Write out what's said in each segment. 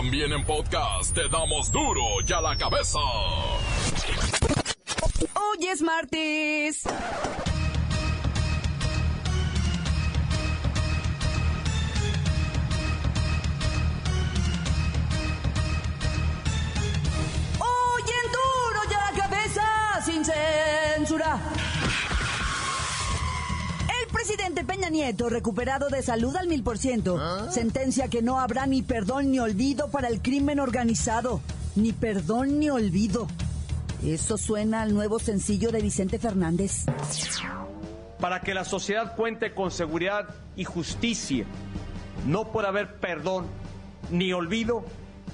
También en podcast te damos duro y a la cabeza. Hoy es martes. Presidente Peña Nieto, recuperado de salud al mil por ciento, sentencia que no habrá ni perdón ni olvido para el crimen organizado. Ni perdón ni olvido. Eso suena al nuevo sencillo de Vicente Fernández. para que la sociedad cuente con seguridad y justicia. No puede haber perdón ni olvido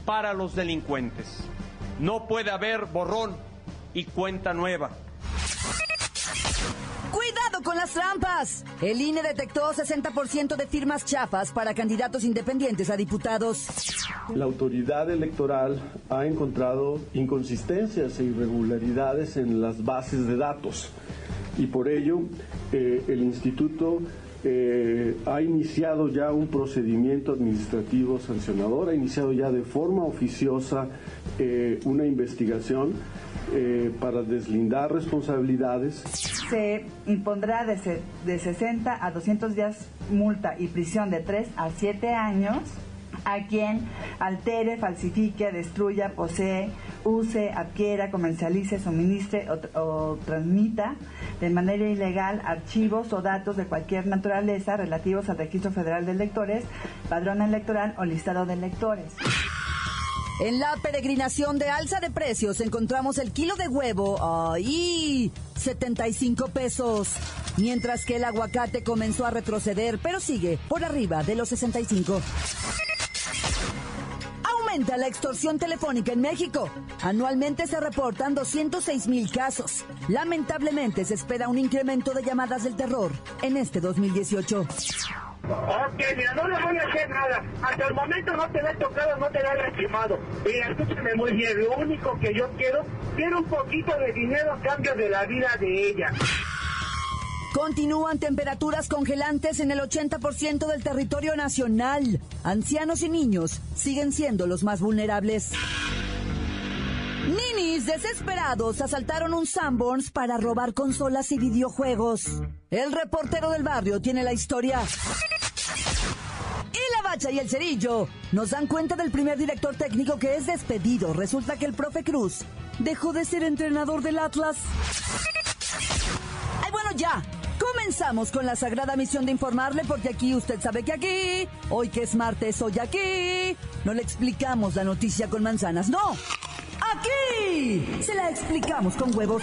para los delincuentes. No puede haber borrón y cuenta nueva. ¡Cuidado con las trampas! El INE detectó 60% de firmas chafas para candidatos independientes a diputados. La autoridad electoral ha encontrado inconsistencias e irregularidades en las bases de datos y por ello eh, el instituto eh, ha iniciado ya un procedimiento administrativo sancionador, ha iniciado ya de forma oficiosa eh, una investigación eh, para deslindar responsabilidades. se impondrá de, se- de 60 a 200 días multa y prisión de 3 a 7 años a quien altere, falsifique, destruya, posee, use, adquiera, comercialice, suministre o, o transmita de manera ilegal archivos o datos de cualquier naturaleza relativos al Registro Federal de Electores, padrón electoral o listado de electores. En la peregrinación de alza de precios encontramos el kilo de huevo, ¡ay! 75 pesos. Mientras que el aguacate comenzó a retroceder, pero sigue por arriba de los 65. Aumenta la extorsión telefónica en México. Anualmente se reportan 206 mil casos. Lamentablemente se espera un incremento de llamadas del terror en este 2018. Ok, mira, no le voy a hacer nada. Hasta el momento no te la he tocado, no te la he lastimado. Mira, escúchame muy bien. Lo único que yo quiero, quiero un poquito de dinero a cambio de la vida de ella. Continúan temperaturas congelantes en el 80% del territorio nacional. Ancianos y niños siguen siendo los más vulnerables. Ninis desesperados asaltaron un Sanborns para robar consolas y videojuegos. El reportero del barrio tiene la historia. Y el cerillo nos dan cuenta del primer director técnico que es despedido. Resulta que el profe Cruz dejó de ser entrenador del Atlas. Ay, bueno, ya. Comenzamos con la sagrada misión de informarle, porque aquí usted sabe que aquí, hoy que es martes, hoy aquí, no le explicamos la noticia con manzanas, no. Aquí se la explicamos con huevos.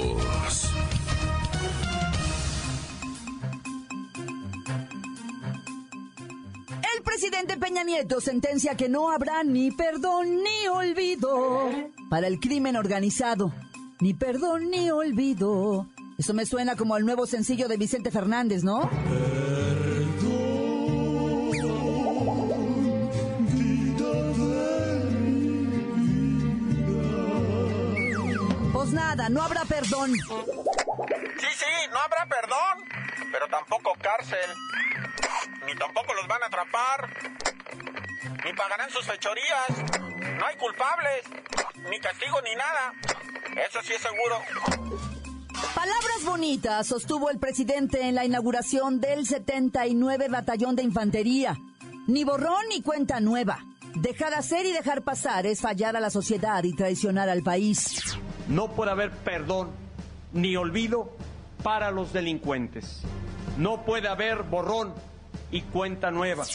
Presidente Peña Nieto sentencia que no habrá ni perdón ni olvido para el crimen organizado. Ni perdón ni olvido. Eso me suena como al nuevo sencillo de Vicente Fernández, ¿no? Pues nada, no habrá perdón. Sí, sí, no habrá perdón, pero tampoco cárcel. Ni tampoco los van a atrapar. Ni pagarán sus fechorías. No hay culpables. Ni castigo ni nada. Eso sí es seguro. Palabras bonitas sostuvo el presidente en la inauguración del 79 Batallón de Infantería. Ni borrón ni cuenta nueva. Dejar hacer y dejar pasar es fallar a la sociedad y traicionar al país. No puede haber perdón ni olvido para los delincuentes. No puede haber borrón y cuenta nueva.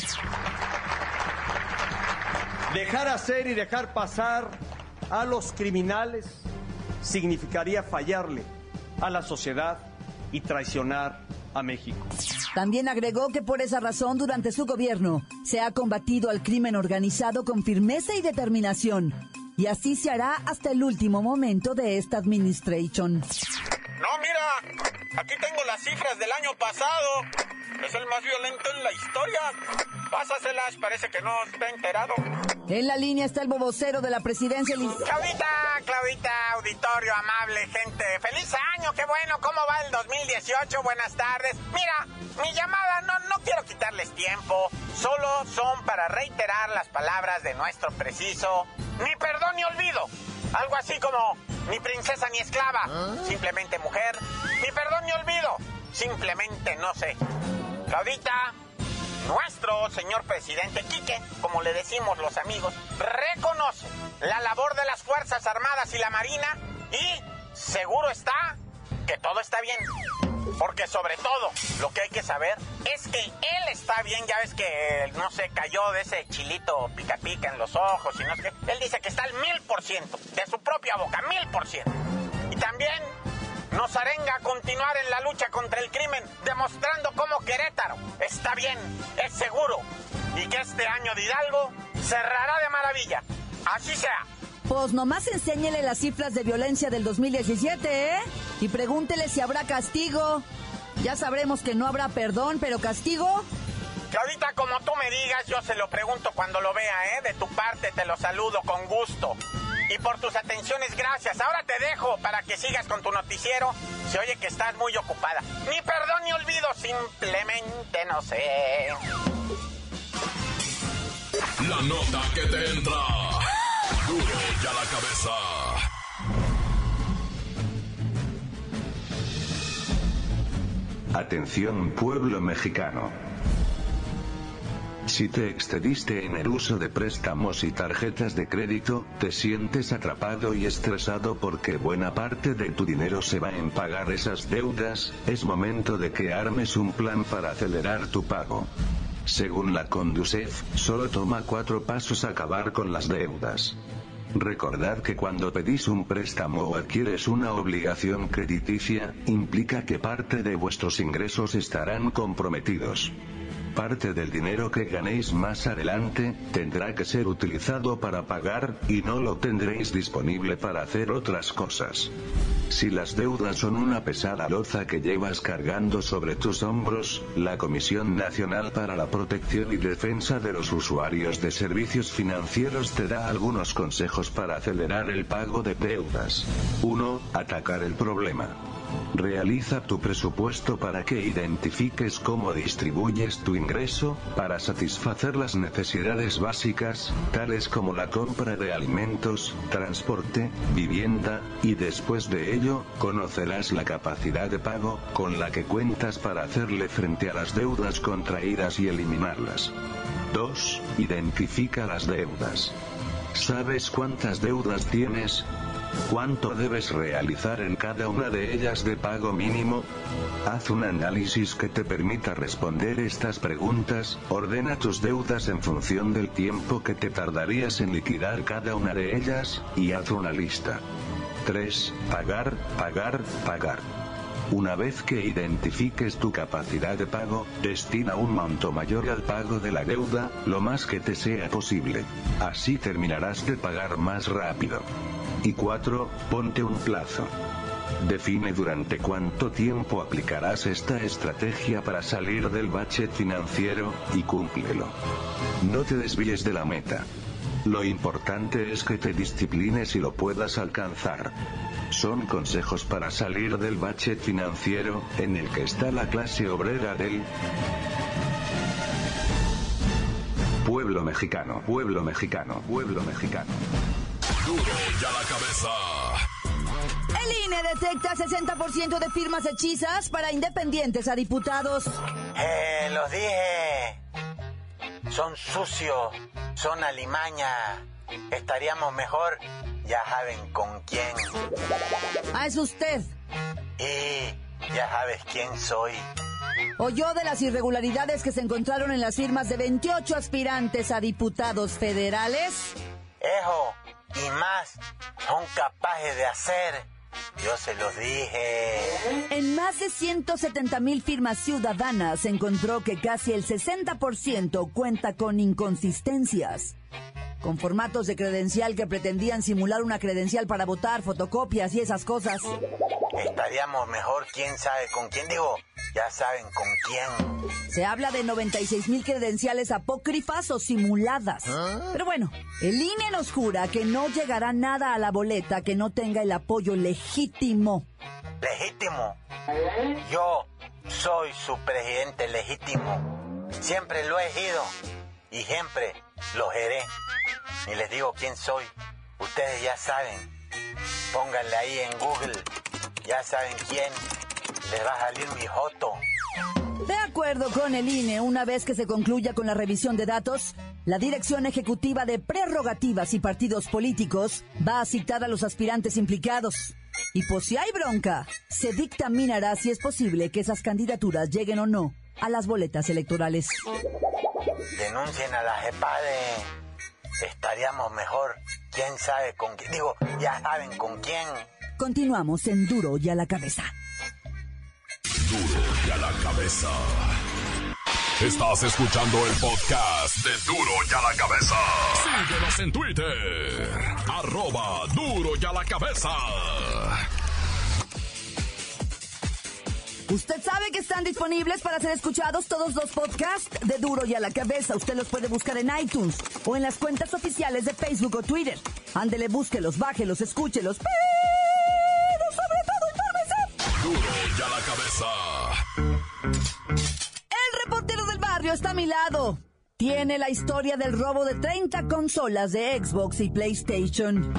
Dejar hacer y dejar pasar a los criminales significaría fallarle a la sociedad y traicionar a México. También agregó que por esa razón durante su gobierno se ha combatido al crimen organizado con firmeza y determinación. Y así se hará hasta el último momento de esta administración. No, mira, aquí tengo las cifras del año pasado. Es el más violento en la historia. Pásaselas, parece que no está enterado. En la línea está el bobocero de la presidencia. Claudita, Claudita, auditorio, amable gente. ¡Feliz año! ¡Qué bueno! ¿Cómo va el 2018? Buenas tardes. Mira, mi llamada no, no quiero quitarles tiempo. Solo son para reiterar las palabras de nuestro preciso. Ni perdón ni olvido. Algo así como ni princesa ni esclava. Simplemente mujer. Ni perdón ni olvido. Simplemente no sé. Claudita, nuestro señor presidente Quique, como le decimos los amigos, reconoce la labor de las Fuerzas Armadas y la Marina y seguro está que todo está bien. Porque sobre todo, lo que hay que saber es que él está bien, ya ves que no se cayó de ese chilito pica pica en los ojos, sino que él dice que está al mil por ciento, de su propia boca, mil por ciento. Y también nos arenga a continuar en la lucha contra el crimen, demostrando cómo Querétaro está bien, es seguro, y que este año de Hidalgo cerrará de maravilla. Así sea. Pues nomás enséñele las cifras de violencia del 2017, ¿eh? Y pregúntele si habrá castigo. Ya sabremos que no habrá perdón, pero castigo. Claudita, como tú me digas, yo se lo pregunto cuando lo vea, ¿eh? De tu parte te lo saludo con gusto. Y por tus atenciones, gracias. Ahora te dejo para que sigas con tu noticiero. Se oye que estás muy ocupada. Ni perdón ni olvido, simplemente no sé. La nota que te entra. Duro ya la cabeza. Atención pueblo mexicano. Si te excediste en el uso de préstamos y tarjetas de crédito, te sientes atrapado y estresado porque buena parte de tu dinero se va en pagar esas deudas, es momento de que armes un plan para acelerar tu pago. Según la Conducef, solo toma cuatro pasos a acabar con las deudas. Recordad que cuando pedís un préstamo o adquieres una obligación crediticia, implica que parte de vuestros ingresos estarán comprometidos. Parte del dinero que ganéis más adelante, tendrá que ser utilizado para pagar, y no lo tendréis disponible para hacer otras cosas. Si las deudas son una pesada loza que llevas cargando sobre tus hombros, la Comisión Nacional para la Protección y Defensa de los Usuarios de Servicios Financieros te da algunos consejos para acelerar el pago de deudas. 1. Atacar el problema. Realiza tu presupuesto para que identifiques cómo distribuyes tu ingreso, para satisfacer las necesidades básicas, tales como la compra de alimentos, transporte, vivienda, y después de ello, conocerás la capacidad de pago, con la que cuentas para hacerle frente a las deudas contraídas y eliminarlas. 2. Identifica las deudas. ¿Sabes cuántas deudas tienes? ¿Cuánto debes realizar en cada una de ellas de pago mínimo? Haz un análisis que te permita responder estas preguntas, ordena tus deudas en función del tiempo que te tardarías en liquidar cada una de ellas, y haz una lista. 3. Pagar, pagar, pagar. Una vez que identifiques tu capacidad de pago, destina un monto mayor al pago de la deuda, lo más que te sea posible. Así terminarás de pagar más rápido. Y 4. Ponte un plazo. Define durante cuánto tiempo aplicarás esta estrategia para salir del bache financiero, y cúmplelo. No te desvíes de la meta. Lo importante es que te disciplines y lo puedas alcanzar. Son consejos para salir del bache financiero, en el que está la clase obrera del pueblo mexicano, pueblo mexicano, pueblo mexicano. Duro ya la cabeza. El INE detecta 60% de firmas hechizas para independientes a diputados. Eh, los dije. Son sucios, son alimaña. Estaríamos mejor, ya saben con quién. Ah, es usted. Y ya sabes quién soy. Oyó de las irregularidades que se encontraron en las firmas de 28 aspirantes a diputados federales. Ejo, y más, son capaces de hacer. Yo se los dije. En más de 170 mil firmas ciudadanas se encontró que casi el 60% cuenta con inconsistencias. con formatos de credencial que pretendían simular una credencial para votar, fotocopias y esas cosas. Estaríamos mejor, quién sabe con quién digo, ya saben con quién. Se habla de 96 mil credenciales apócrifas o simuladas. Pero bueno, el INE nos jura que no llegará nada a la boleta que no tenga el apoyo legítimo. Legítimo. Yo soy su presidente legítimo. Siempre lo he sido y siempre lo seré. Ni les digo quién soy. Ustedes ya saben. Pónganle ahí en Google. Ya saben quién. Les va a salir mi foto. De acuerdo con el INE, una vez que se concluya con la revisión de datos, la Dirección Ejecutiva de Prerrogativas y Partidos Políticos va a citar a los aspirantes implicados. Y por si hay bronca, se dictaminará si es posible que esas candidaturas lleguen o no a las boletas electorales. Denuncien a la JEPADE. Estaríamos mejor. ¿Quién sabe con quién? Digo, ya saben con quién. Continuamos en Duro y a la cabeza. Duro y a la cabeza. Estás escuchando el podcast de Duro y a la cabeza. Síguenos en Twitter. Arroba Duro y a la cabeza. Usted sabe que están disponibles para ser escuchados todos los podcasts de Duro y a la cabeza. Usted los puede buscar en iTunes o en las cuentas oficiales de Facebook o Twitter. Ándele, búsquelos, bájelos, escúchelos. Pero El reportero del barrio está a mi lado. Tiene la historia del robo de 30 consolas de Xbox y PlayStation.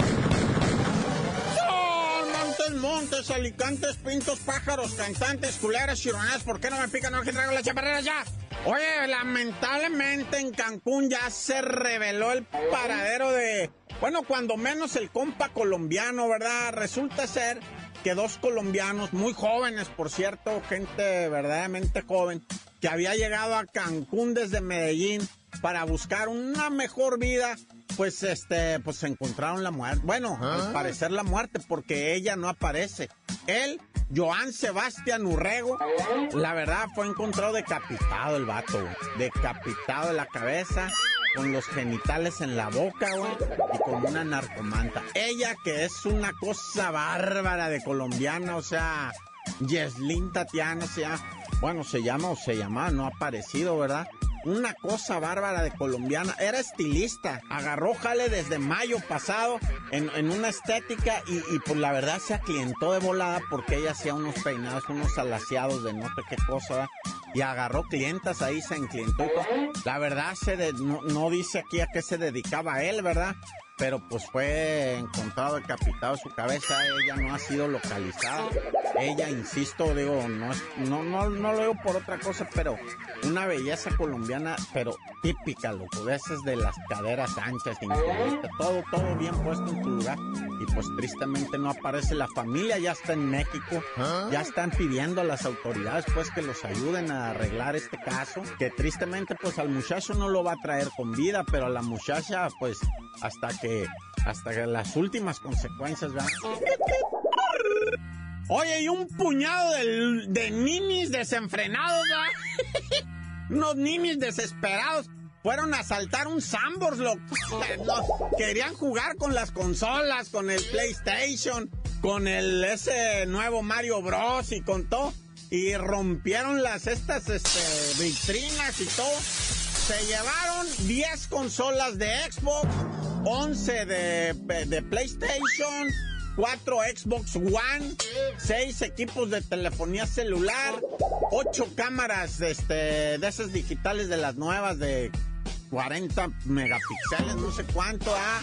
Montes, montes, alicantes, pintos, pájaros, cantantes, culeras, chironadas. ¿Por qué no me pican? No, que traigo las chaparreras ya. Oye, lamentablemente en Cancún ya se reveló el paradero de. Bueno, cuando menos el compa colombiano, ¿verdad? Resulta ser que dos colombianos, muy jóvenes, por cierto, gente verdaderamente joven, que había llegado a Cancún desde Medellín para buscar una mejor vida, pues este, pues encontraron la muerte. Bueno, al parecer la muerte, porque ella no aparece. Él, Joan Sebastián Urrego, la verdad fue encontrado decapitado el vato, decapitado de la cabeza, con los genitales en la boca, güey, y con una narcomanta. Ella, que es una cosa bárbara de colombiana, o sea, Yeslin Tatiana, o sea, bueno, se llama o se llama, no ha aparecido, ¿verdad? Una cosa bárbara de colombiana. Era estilista. Agarró jale desde mayo pasado en, en una estética y, y, pues la verdad se aclientó de volada porque ella hacía unos peinados, unos alaciados de no sé qué cosa. ¿verdad? Y agarró clientas ahí, se enclientó. La verdad se de- no, no dice aquí a qué se dedicaba él, ¿verdad? Pero pues fue encontrado decapitado su cabeza, ella no ha sido localizada. Ella, insisto, digo, no, es- no, no, no lo digo por otra cosa, pero una belleza colombiana, pero típica, loco, de esas de las caderas anchas, todo, todo bien puesto en su lugar. Y pues tristemente no aparece la familia, ya está en México, ya están pidiendo a las autoridades pues que los ayuden a arreglar este caso, que tristemente pues al muchacho no lo va a traer con vida, pero a la muchacha pues hasta que, hasta que las últimas consecuencias, ¿verdad? Oye, y un puñado de, de ninis desenfrenados, ¿verdad? Unos ninis desesperados fueron a asaltar un Sambors, lo, querían jugar con las consolas, con el PlayStation, con el ese nuevo Mario Bros y con todo. Y rompieron las estas este, vitrinas y todo. Se llevaron 10 consolas de Xbox, 11 de, de PlayStation, 4 Xbox One, 6 equipos de telefonía celular, 8 cámaras este, de esas digitales de las nuevas de 40 megapíxeles, no sé cuánto, ah.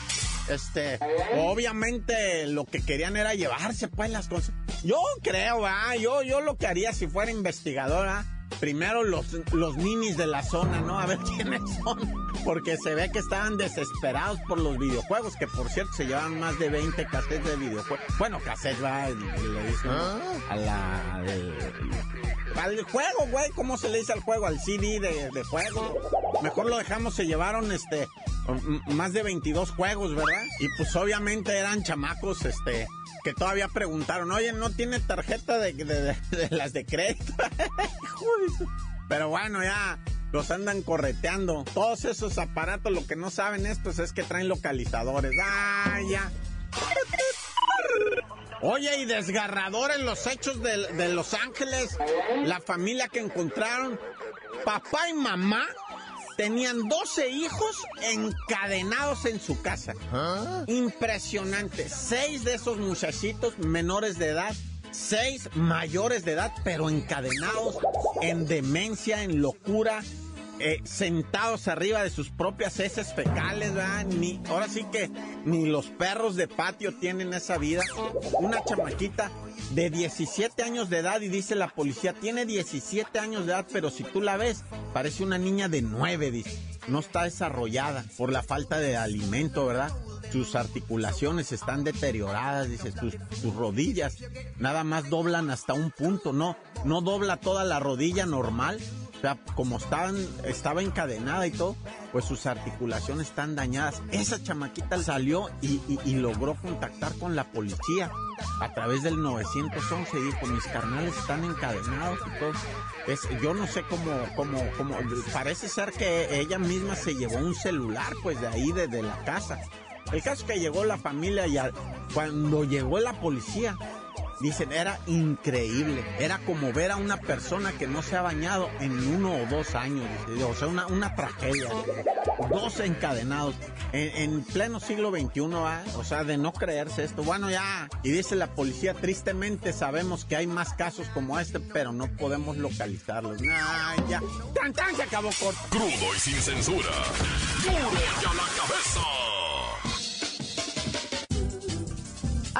Este, obviamente lo que querían era llevarse pues las cosas. Yo creo, ah, yo, yo lo que haría si fuera investigadora, primero los, los ninis de la zona, ¿no? A ver quiénes son. Porque se ve que estaban desesperados por los videojuegos, que por cierto se llevan más de 20 cassettes de videojuegos. Bueno, cassettes va, le dicen a la... al- al juego, güey, ¿cómo se le dice al juego? Al CD de, de juego. Mejor lo dejamos, se llevaron este más de 22 juegos, ¿verdad? Y pues obviamente eran chamacos, este, que todavía preguntaron, oye, ¿no tiene tarjeta de, las de crédito? Pero bueno, ya, los andan correteando. Todos esos aparatos, lo que no saben estos es que traen localizadores. ¡Ah, ya! Oye, y desgarradores los hechos de, de Los Ángeles. La familia que encontraron, papá y mamá tenían 12 hijos encadenados en su casa. Impresionante. Seis de esos muchachitos menores de edad, seis mayores de edad, pero encadenados en demencia, en locura. Eh, sentados arriba de sus propias heces fecales, ¿verdad? Ni, ahora sí que ni los perros de patio tienen esa vida. Una chamaquita de 17 años de edad y dice la policía, tiene 17 años de edad, pero si tú la ves, parece una niña de 9, dice. No está desarrollada por la falta de alimento, ¿verdad? Sus articulaciones están deterioradas, dice, sus, sus rodillas nada más doblan hasta un punto, no, no dobla toda la rodilla normal. Sea, como estaban, estaba encadenada y todo, pues sus articulaciones están dañadas. Esa chamaquita salió y, y- logró contactar con la policía a través del 911 y dijo, mis carnales están encadenados y todo. Es, yo no sé cómo, cómo, cómo, parece ser que ella misma se llevó un celular pues de ahí, de, de la casa. El caso es que llegó la familia y al- cuando llegó la policía, Dicen, era increíble. Era como ver a una persona que no se ha bañado en uno o dos años. O sea, una, una tragedia. Dos encadenados. En, en pleno siglo XXI, ¿ah? o sea, de no creerse esto. Bueno, ya. Y dice la policía, tristemente sabemos que hay más casos como este, pero no podemos localizarlos. Nah, ya. ¡Tan, tan! Se acabó corto. Crudo y sin censura. Duro y a la cabeza.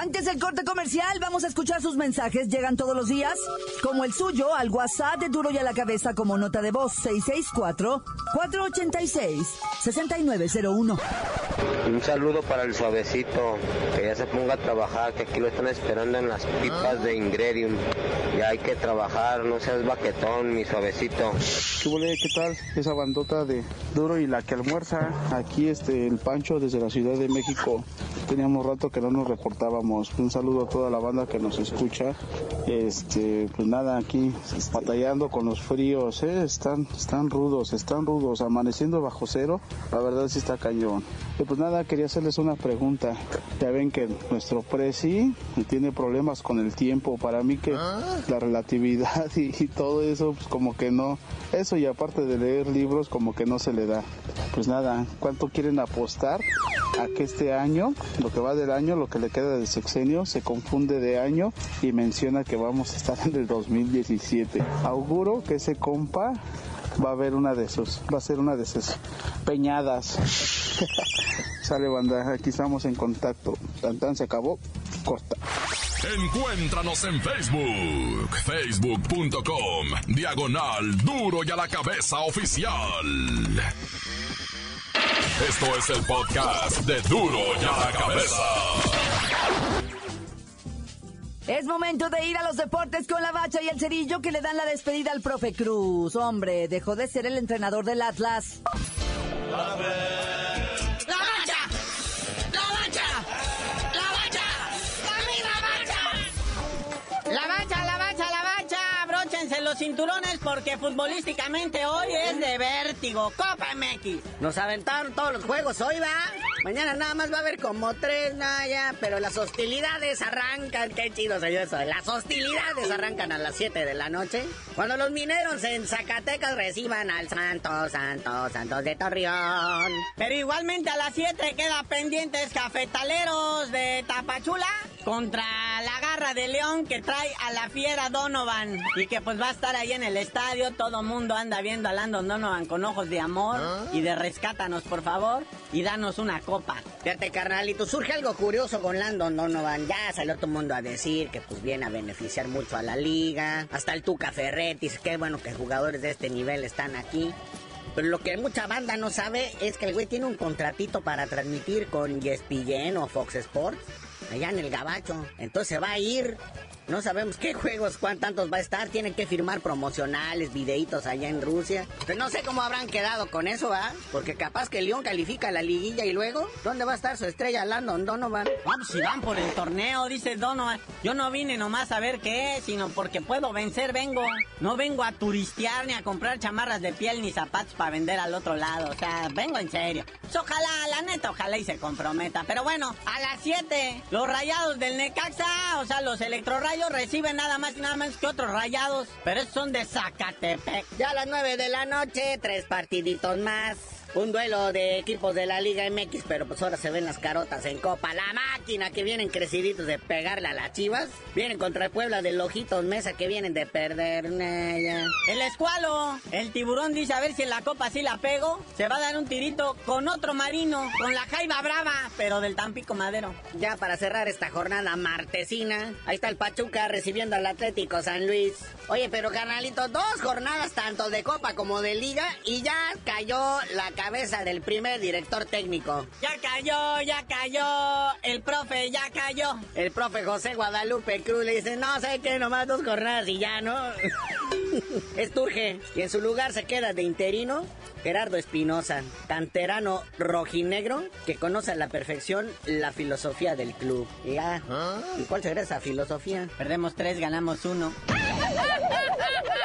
Antes del corte comercial, vamos a escuchar sus mensajes. Llegan todos los días, como el suyo, al WhatsApp de Duro y a la Cabeza como nota de voz 664-486-6901. Un saludo para el suavecito, que ya se ponga a trabajar, que aquí lo están esperando en las pipas de Ingredium. Ya hay que trabajar, no seas baquetón, mi suavecito. ¿Qué? ¿Qué tal? Esa bandota de duro y la que almuerza. Aquí este el Pancho desde la Ciudad de México. Teníamos rato que no nos reportábamos. Un saludo a toda la banda que nos escucha. Este, pues nada, aquí batallando con los fríos, ¿eh? Están, están rudos, están rudos, amaneciendo bajo cero. La verdad sí está cañón. Y pues nada, quería hacerles una pregunta. Ya ven que nuestro presi tiene problemas con el tiempo. Para mí que la relatividad y, y todo eso, pues como que no. Eso y aparte de leer libros, como que no se le da. Pues nada, ¿cuánto quieren apostar a que este año, lo que va del año, lo que le queda del sexenio, se confunde de año y menciona que vamos a estar en el 2017? Auguro que ese compa va a haber una de esos, va a ser una de esas peñadas. Sale banda, aquí estamos en contacto. Tan tan se acabó, corta. Encuéntranos en Facebook, facebook.com, diagonal duro y a la cabeza oficial. Esto es el podcast de duro y a la cabeza. Es momento de ir a los deportes con la bacha y el cerillo que le dan la despedida al profe Cruz. Hombre, dejó de ser el entrenador del Atlas. ¡La bacha! ¡La bacha! ¡La bacha! ¡A mí la bacha! La bacha, la bacha, la bacha. Abróchense los cinturones porque futbolísticamente hoy es de vértigo. Copa MX. Nos aventaron todos los juegos hoy, va. Mañana nada más va a haber como tres, Naya. Pero las hostilidades arrancan. Qué chido soy yo eso. Las hostilidades arrancan a las 7 de la noche. Cuando los mineros en Zacatecas reciban al Santos, Santos, Santos de Torreón. Pero igualmente a las 7 queda pendientes cafetaleros de Tapachula contra la garra de León que trae a la fiera Donovan y que pues va a estar ahí en el estadio. Todo mundo anda viendo a Landon Donovan con ojos de amor y de rescátanos por favor y danos una copa. Fíjate carnalito, surge algo curioso con Landon Donovan. Ya salió todo el mundo a decir que pues viene a beneficiar mucho a la liga. Hasta el Tuca Ferretti, qué bueno que jugadores de este nivel están aquí. Pero lo que mucha banda no sabe es que el güey tiene un contratito para transmitir con ESPN o Fox Sports. Allá en el Gabacho. Entonces va a ir no sabemos qué juegos, cuántos va a estar. Tienen que firmar promocionales, videitos allá en Rusia. Pero no sé cómo habrán quedado con eso, ¿ah? Porque capaz que León califica la liguilla y luego, ¿dónde va a estar su estrella Landon Donovan? Vamos, si van por el torneo, dice Donovan. Yo no vine nomás a ver qué es, sino porque puedo vencer, vengo. No vengo a turistear ni a comprar chamarras de piel ni zapatos para vender al otro lado. O sea, vengo en serio. Pues ojalá, la neta, ojalá y se comprometa. Pero bueno, a las 7, los rayados del Necaxa, o sea, los electrorayos reciben nada más y nada menos que otros rayados, pero esos son de Zacatepec. Ya a las 9 de la noche, tres partiditos más. Un duelo de equipos de la Liga MX, pero pues ahora se ven las carotas en Copa. La máquina que vienen creciditos de pegarle a las chivas. Vienen contra el Puebla de Lojitos Mesa que vienen de perder. El escualo. El tiburón dice a ver si en la Copa sí la pego. Se va a dar un tirito con otro marino, con la Jaiba Brava, pero del Tampico Madero. Ya para cerrar esta jornada martesina, ahí está el Pachuca recibiendo al Atlético San Luis. Oye, pero carnalito, dos jornadas tanto de Copa como de Liga y ya cayó la cabeza del primer director técnico. Ya cayó, ya cayó, el profe ya cayó. El profe José Guadalupe Cruz le dice, no, sé qué, nomás dos jornadas y ya, ¿no? Esturge. Y en su lugar se queda de interino Gerardo Espinosa, canterano rojinegro que conoce a la perfección la filosofía del club. Y, ah, ¿y cuál será esa filosofía? Perdemos tres, ganamos uno.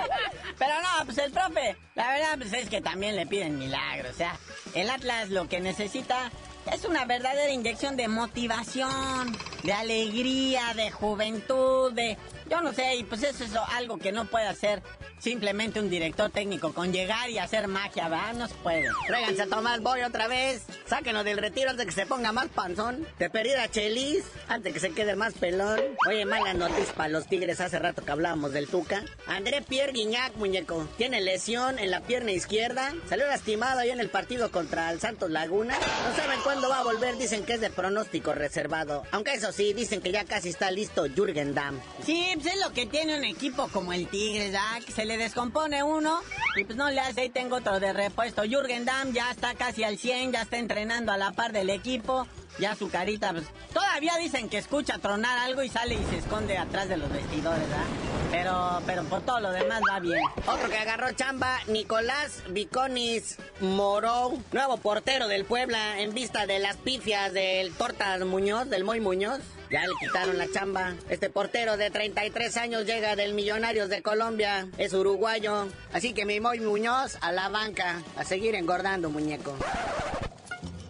Pero no, pues el profe, la verdad pues es que también le piden milagros. O sea, el Atlas lo que necesita es una verdadera inyección de motivación, de alegría, de juventud, de... Yo no sé, y pues eso es algo que no puede hacer simplemente un director técnico con llegar y hacer magia, ¿verdad? No se puede. Tráiganse a Tomás Boy otra vez. Sáquenlo del retiro antes de que se ponga más panzón. De pedir a Chelis antes de que se quede más pelón. Oye, mala noticia para los Tigres hace rato que hablábamos del Tuca. André Pierre Guignac, muñeco. Tiene lesión en la pierna izquierda. Salió lastimado ahí en el partido contra el Santos Laguna. No saben cuándo va a volver. Dicen que es de pronóstico reservado. Aunque eso sí, dicen que ya casi está listo Jürgen Damm. Sí, pues es lo que tiene un equipo como el Tigres, ¿ah? Que se le descompone uno y pues no le hace, ahí tengo otro de repuesto. Jürgen Damm ya está casi al 100, ya está entrenando a la par del equipo. Ya su carita, pues todavía dicen que escucha tronar algo y sale y se esconde atrás de los vestidores, ¿verdad? Pero, pero por todo lo demás va bien. Otro que agarró chamba, Nicolás Viconis Moró, nuevo portero del Puebla en vista de las pifias del Tortas Muñoz, del Moy Muñoz. Ya le quitaron la chamba. Este portero de 33 años llega del Millonarios de Colombia. Es uruguayo. Así que mi Moy Muñoz a la banca. A seguir engordando, muñeco.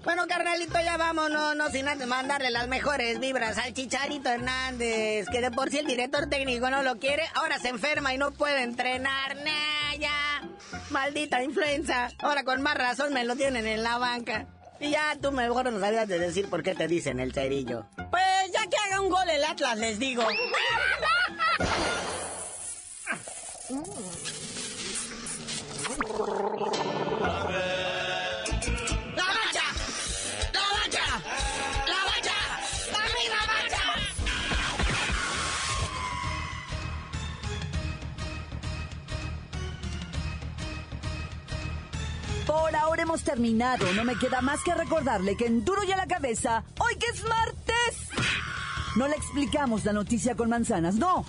Bueno, carnalito, ya vámonos, no sin antes mandarle las mejores vibras al Chicharito Hernández, que de por sí el director técnico no lo quiere, ahora se enferma y no puede entrenar, nah, ya. Maldita influenza, ahora con más razón me lo tienen en la banca. Y ya tú mejor nos sabías de decir por qué te dicen el cerillo. Pues ya que haga un gol el Atlas, les digo. Hemos terminado. No me queda más que recordarle que en Duro y a la cabeza, hoy que es martes, no le explicamos la noticia con manzanas, no.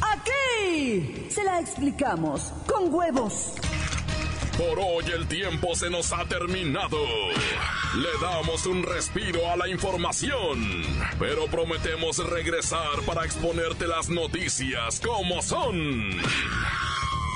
Aquí se la explicamos con huevos. Por hoy el tiempo se nos ha terminado. Le damos un respiro a la información, pero prometemos regresar para exponerte las noticias como son.